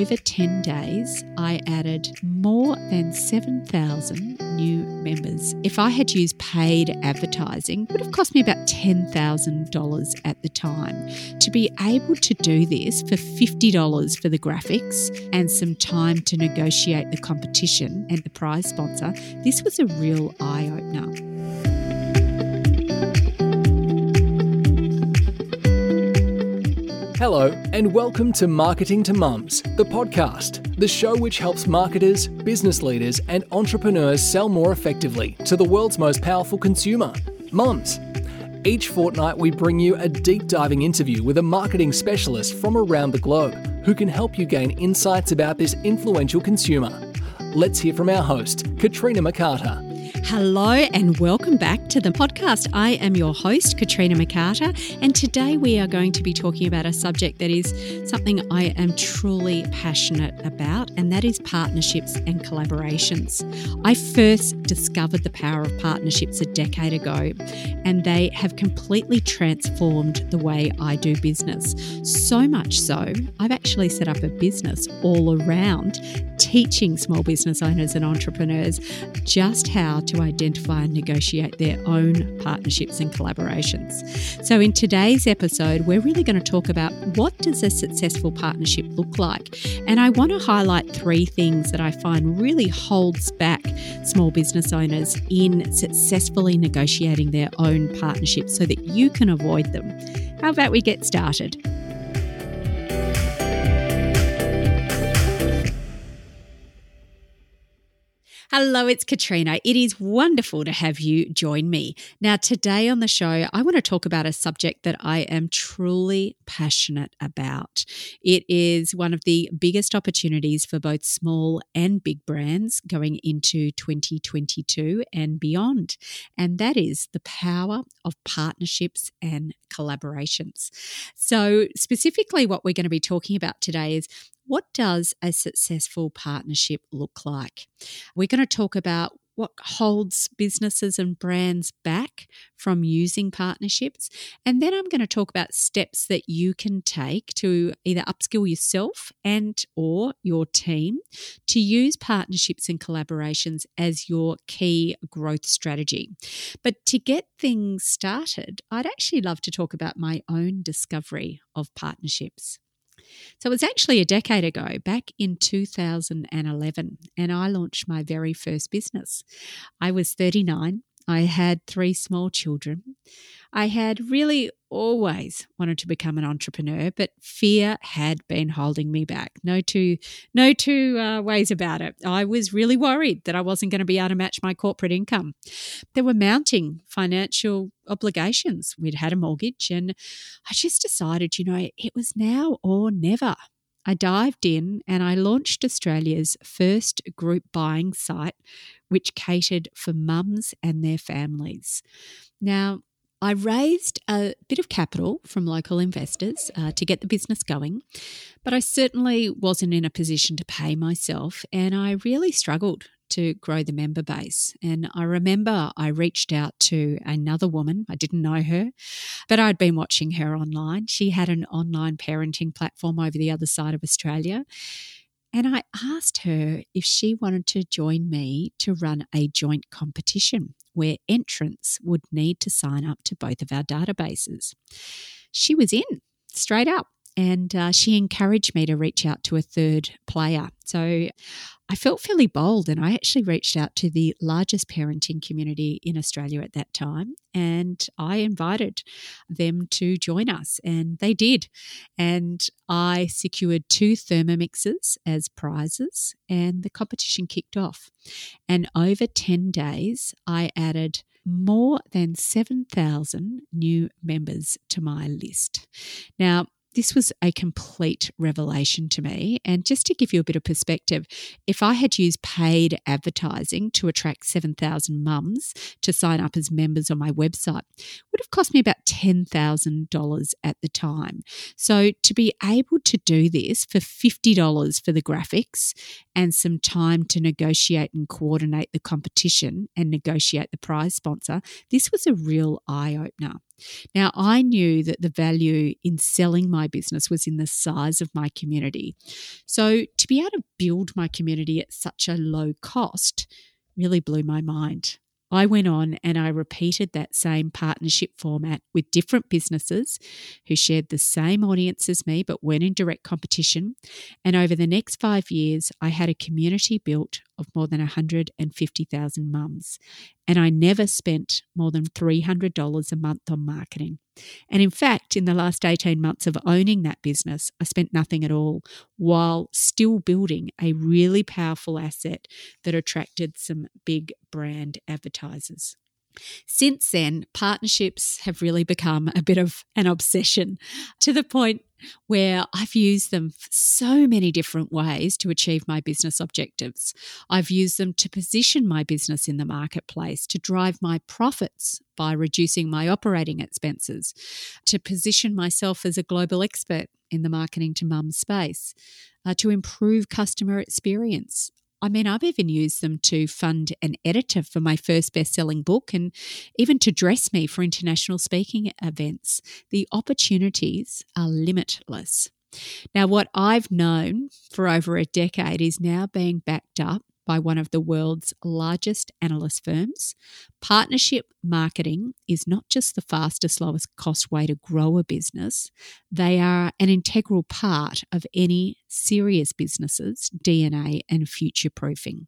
over 10 days, I added more than 7,000 new members. If I had used paid advertising, it would have cost me about $10,000 at the time. To be able to do this for $50 for the graphics and some time to negotiate the competition and the prize sponsor, this was a real eye opener. Hello, and welcome to Marketing to Mums, the podcast, the show which helps marketers, business leaders, and entrepreneurs sell more effectively to the world's most powerful consumer, mums. Each fortnight, we bring you a deep diving interview with a marketing specialist from around the globe who can help you gain insights about this influential consumer. Let's hear from our host, Katrina McCarter. Hello and welcome back to the podcast. I am your host, Katrina McCarter, and today we are going to be talking about a subject that is something I am truly passionate about, and that is partnerships and collaborations. I first discovered the power of partnerships a decade ago, and they have completely transformed the way I do business. So much so, I've actually set up a business all around teaching small business owners and entrepreneurs just how to identify and negotiate their own partnerships and collaborations. So in today's episode, we're really going to talk about what does a successful partnership look like? And I want to highlight three things that I find really holds back small business owners in successfully negotiating their own partnerships so that you can avoid them. How about we get started? Hello, it's Katrina. It is wonderful to have you join me. Now, today on the show, I want to talk about a subject that I am truly passionate about. It is one of the biggest opportunities for both small and big brands going into 2022 and beyond, and that is the power of partnerships and collaborations. So, specifically, what we're going to be talking about today is what does a successful partnership look like? We're going to talk about what holds businesses and brands back from using partnerships. And then I'm going to talk about steps that you can take to either upskill yourself and or your team to use partnerships and collaborations as your key growth strategy. But to get things started, I'd actually love to talk about my own discovery of partnerships. So it was actually a decade ago, back in 2011, and I launched my very first business. I was 39. I had three small children. I had really always wanted to become an entrepreneur, but fear had been holding me back. No two, no two uh, ways about it. I was really worried that I wasn't going to be able to match my corporate income. There were mounting financial obligations. We'd had a mortgage, and I just decided, you know, it was now or never. I dived in and I launched Australia's first group buying site, which catered for mums and their families. Now, I raised a bit of capital from local investors uh, to get the business going, but I certainly wasn't in a position to pay myself, and I really struggled to grow the member base. And I remember I reached out to another woman, I didn't know her, but I'd been watching her online. She had an online parenting platform over the other side of Australia. And I asked her if she wanted to join me to run a joint competition where entrants would need to sign up to both of our databases. She was in straight up and uh, she encouraged me to reach out to a third player. So I felt fairly bold and I actually reached out to the largest parenting community in Australia at that time and I invited them to join us and they did. And I secured two Thermomixes as prizes and the competition kicked off. And over 10 days, I added more than 7,000 new members to my list. Now, this was a complete revelation to me. And just to give you a bit of perspective, if I had used paid advertising to attract 7,000 mums to sign up as members on my website, would have cost me about $10,000 at the time. So to be able to do this for $50 for the graphics and some time to negotiate and coordinate the competition and negotiate the prize sponsor, this was a real eye opener. Now, I knew that the value in selling my business was in the size of my community. So, to be able to build my community at such a low cost really blew my mind. I went on and I repeated that same partnership format with different businesses who shared the same audience as me but weren't in direct competition. And over the next five years, I had a community built of more than 150,000 mums. And I never spent more than $300 a month on marketing. And in fact, in the last 18 months of owning that business, I spent nothing at all while still building a really powerful asset that attracted some big brand advertisers. Since then, partnerships have really become a bit of an obsession to the point where I've used them so many different ways to achieve my business objectives. I've used them to position my business in the marketplace, to drive my profits by reducing my operating expenses, to position myself as a global expert in the marketing to mum space, uh, to improve customer experience. I mean, I've even used them to fund an editor for my first best selling book and even to dress me for international speaking events. The opportunities are limitless. Now, what I've known for over a decade is now being backed up by one of the world's largest analyst firms. Partnership marketing is not just the fastest, lowest cost way to grow a business, they are an integral part of any serious business's DNA and future proofing.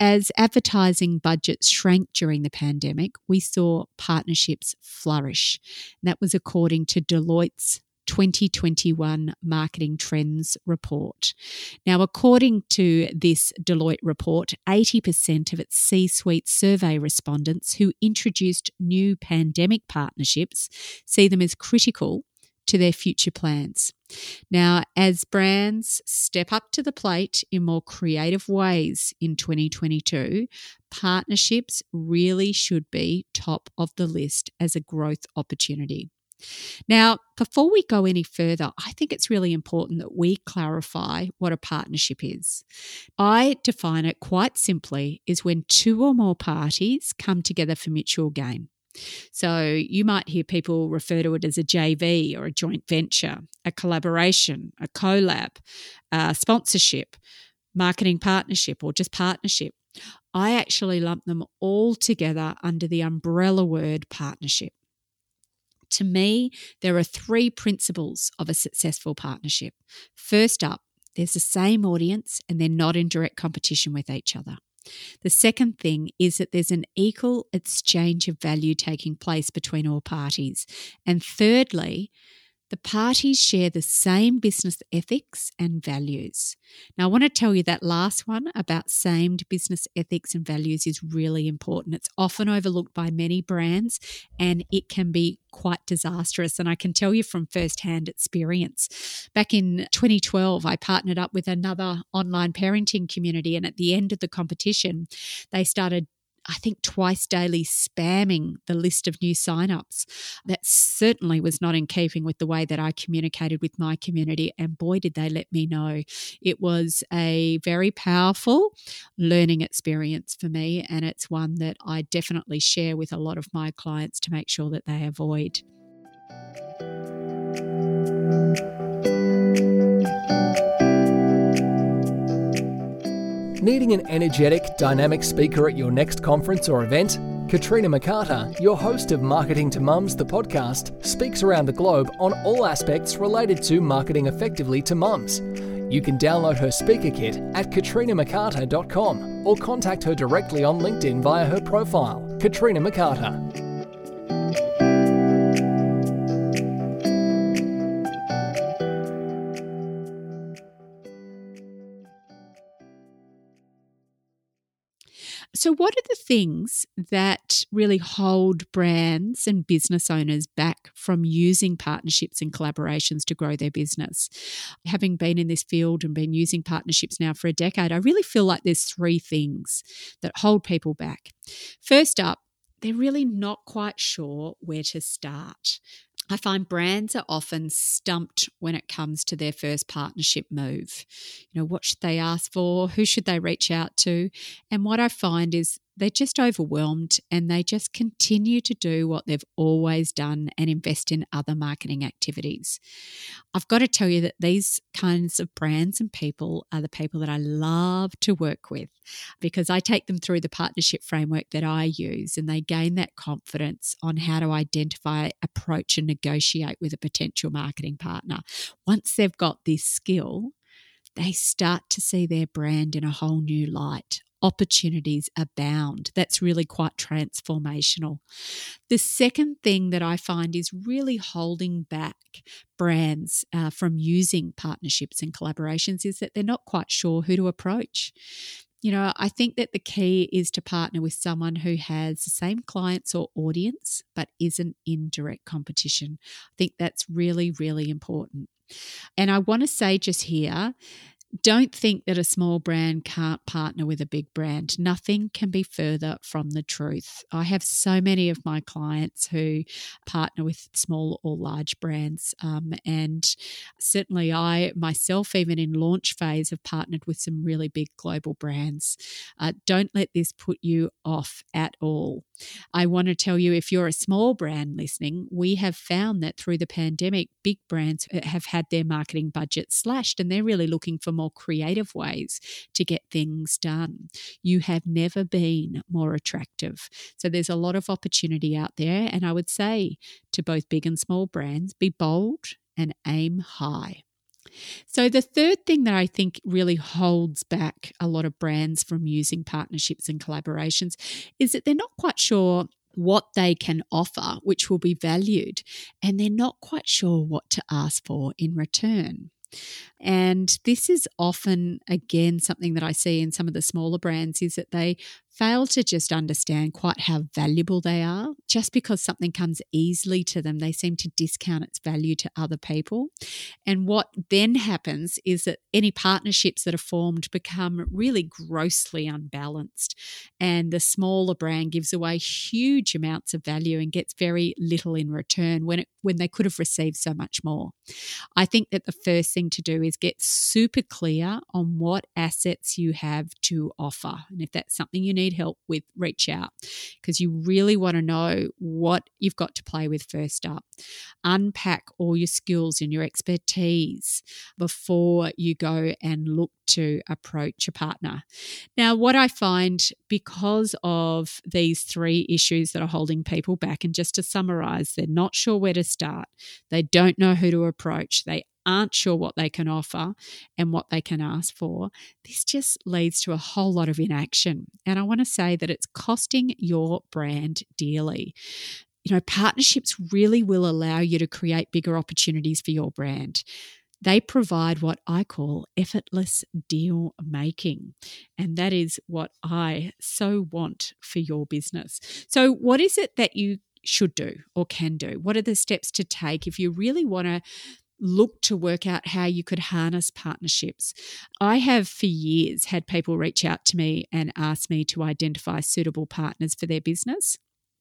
As advertising budgets shrank during the pandemic, we saw partnerships flourish. That was according to Deloitte's 2021 Marketing Trends Report. Now, according to this Deloitte report, 80% of its C suite survey respondents who introduced new pandemic partnerships see them as critical to their future plans. Now, as brands step up to the plate in more creative ways in 2022, partnerships really should be top of the list as a growth opportunity. Now, before we go any further, I think it's really important that we clarify what a partnership is. I define it quite simply is when two or more parties come together for mutual gain. So you might hear people refer to it as a JV or a joint venture, a collaboration, a collab, a sponsorship, marketing partnership, or just partnership. I actually lump them all together under the umbrella word partnership. To me, there are three principles of a successful partnership. First up, there's the same audience and they're not in direct competition with each other. The second thing is that there's an equal exchange of value taking place between all parties. And thirdly, the parties share the same business ethics and values. Now, I want to tell you that last one about same business ethics and values is really important. It's often overlooked by many brands and it can be quite disastrous. And I can tell you from firsthand experience. Back in 2012, I partnered up with another online parenting community, and at the end of the competition, they started I think twice daily spamming the list of new signups. That certainly was not in keeping with the way that I communicated with my community. And boy, did they let me know. It was a very powerful learning experience for me. And it's one that I definitely share with a lot of my clients to make sure that they avoid. Needing an energetic, dynamic speaker at your next conference or event? Katrina McCarter, your host of Marketing to Mums, the podcast, speaks around the globe on all aspects related to marketing effectively to mums. You can download her speaker kit at katrinamccarter.com or contact her directly on LinkedIn via her profile, Katrina McCarter. So, what are the things that really hold brands and business owners back from using partnerships and collaborations to grow their business? Having been in this field and been using partnerships now for a decade, I really feel like there's three things that hold people back. First up, they're really not quite sure where to start. I find brands are often stumped when it comes to their first partnership move. You know, what should they ask for? Who should they reach out to? And what I find is they're just overwhelmed and they just continue to do what they've always done and invest in other marketing activities. I've got to tell you that these kinds of brands and people are the people that I love to work with because I take them through the partnership framework that I use and they gain that confidence on how to identify, approach, and negotiate with a potential marketing partner. Once they've got this skill, they start to see their brand in a whole new light opportunities abound. That's really quite transformational. The second thing that I find is really holding back brands uh, from using partnerships and collaborations is that they're not quite sure who to approach. You know, I think that the key is to partner with someone who has the same clients or audience, but isn't in direct competition. I think that's really, really important. And I want to say just here don't think that a small brand can't partner with a big brand. Nothing can be further from the truth. I have so many of my clients who partner with small or large brands. Um, and certainly, I myself, even in launch phase, have partnered with some really big global brands. Uh, don't let this put you off at all. I want to tell you if you're a small brand listening, we have found that through the pandemic, big brands uh, have had their marketing budget slashed and they're really looking for more creative ways to get things done. You have never been more attractive. So there's a lot of opportunity out there. And I would say to both big and small brands, be bold and aim high. So, the third thing that I think really holds back a lot of brands from using partnerships and collaborations is that they're not quite sure what they can offer, which will be valued, and they're not quite sure what to ask for in return. And this is often, again, something that I see in some of the smaller brands is that they fail to just understand quite how valuable they are. Just because something comes easily to them, they seem to discount its value to other people. And what then happens is that any partnerships that are formed become really grossly unbalanced. And the smaller brand gives away huge amounts of value and gets very little in return when it when they could have received so much more. I think that the first thing to do is get super clear on what assets you have to offer. And if that's something you need help with, reach out because you really want to know what you've got to play with first up. Unpack all your skills and your expertise before you go and look to approach a partner. Now, what I find because of these three issues that are holding people back, and just to summarize, they're not sure where to start, they don't know who to approach, they aren't sure what they can offer and what they can ask for, this just leads to a whole lot of inaction. And I want to say that it's costing your brand dearly. You know, partnerships really will allow you to create bigger opportunities for your brand. They provide what I call effortless deal making. And that is what I so want for your business. So, what is it that you should do or can do? What are the steps to take if you really want to look to work out how you could harness partnerships. I have for years had people reach out to me and ask me to identify suitable partners for their business.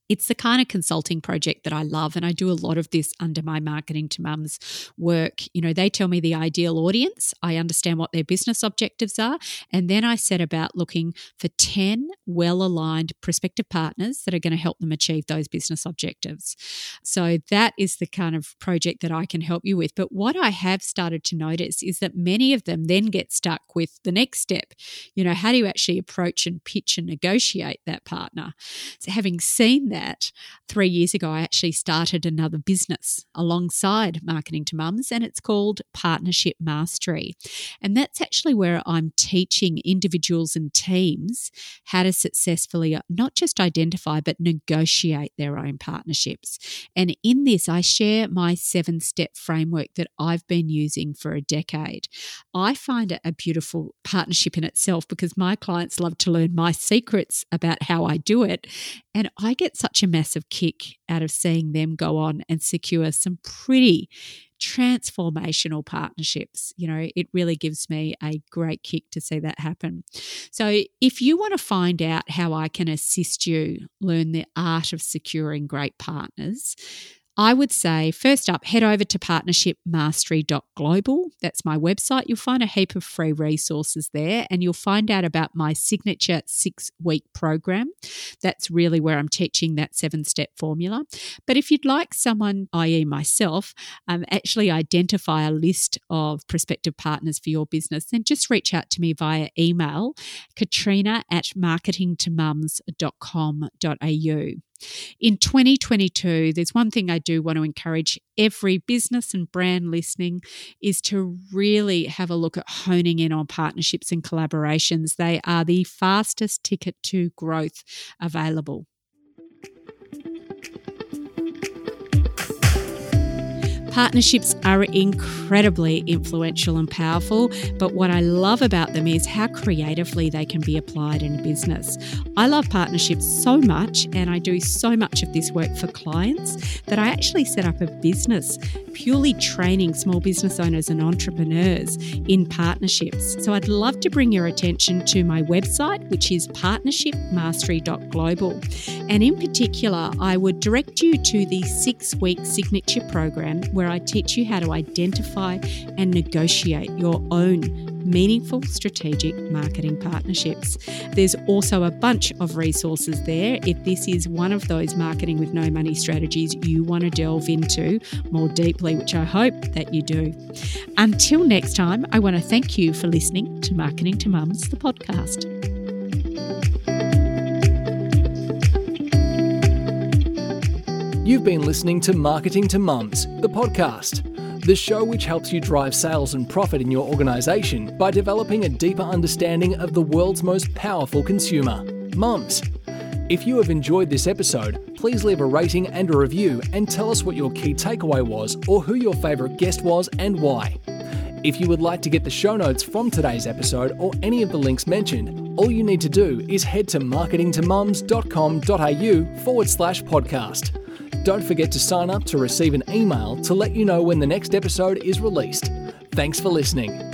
It's the kind of consulting project that I love, and I do a lot of this under my marketing to mums work. You know, they tell me the ideal audience, I understand what their business objectives are, and then I set about looking for 10 well aligned prospective partners that are going to help them achieve those business objectives. So that is the kind of project that I can help you with. But what I have started to notice is that many of them then get stuck with the next step. You know, how do you actually approach and pitch and negotiate that partner? So having seen that, that, three years ago, I actually started another business alongside Marketing to Mums, and it's called Partnership Mastery. And that's actually where I'm teaching individuals and teams how to successfully uh, not just identify, but negotiate their own partnerships. And in this, I share my seven step framework that I've been using for a decade. I find it a beautiful partnership in itself because my clients love to learn my secrets about how I do it. And I get such a massive kick out of seeing them go on and secure some pretty transformational partnerships. You know, it really gives me a great kick to see that happen. So, if you want to find out how I can assist you learn the art of securing great partners, I would say, first up, head over to partnershipmastery.global. That's my website. You'll find a heap of free resources there and you'll find out about my signature six week program. That's really where I'm teaching that seven step formula. But if you'd like someone, i.e., myself, um, actually identify a list of prospective partners for your business, then just reach out to me via email, katrina at marketingtomums.com.au. In 2022, there's one thing I do want to encourage every business and brand listening is to really have a look at honing in on partnerships and collaborations. They are the fastest ticket to growth available. Partnerships are incredibly influential and powerful, but what I love about them is how creatively they can be applied in a business. I love partnerships so much, and I do so much of this work for clients that I actually set up a business purely training small business owners and entrepreneurs in partnerships. So I'd love to bring your attention to my website, which is partnershipmastery.global. And in particular, I would direct you to the six week signature program where where I teach you how to identify and negotiate your own meaningful strategic marketing partnerships. There's also a bunch of resources there if this is one of those marketing with no money strategies you want to delve into more deeply, which I hope that you do. Until next time, I want to thank you for listening to Marketing to Mums, the podcast. You've been listening to Marketing to Mums, the podcast, the show which helps you drive sales and profit in your organization by developing a deeper understanding of the world's most powerful consumer, mums. If you have enjoyed this episode, please leave a rating and a review and tell us what your key takeaway was or who your favourite guest was and why. If you would like to get the show notes from today's episode or any of the links mentioned, all you need to do is head to marketingtomums.com.au forward slash podcast. Don't forget to sign up to receive an email to let you know when the next episode is released. Thanks for listening.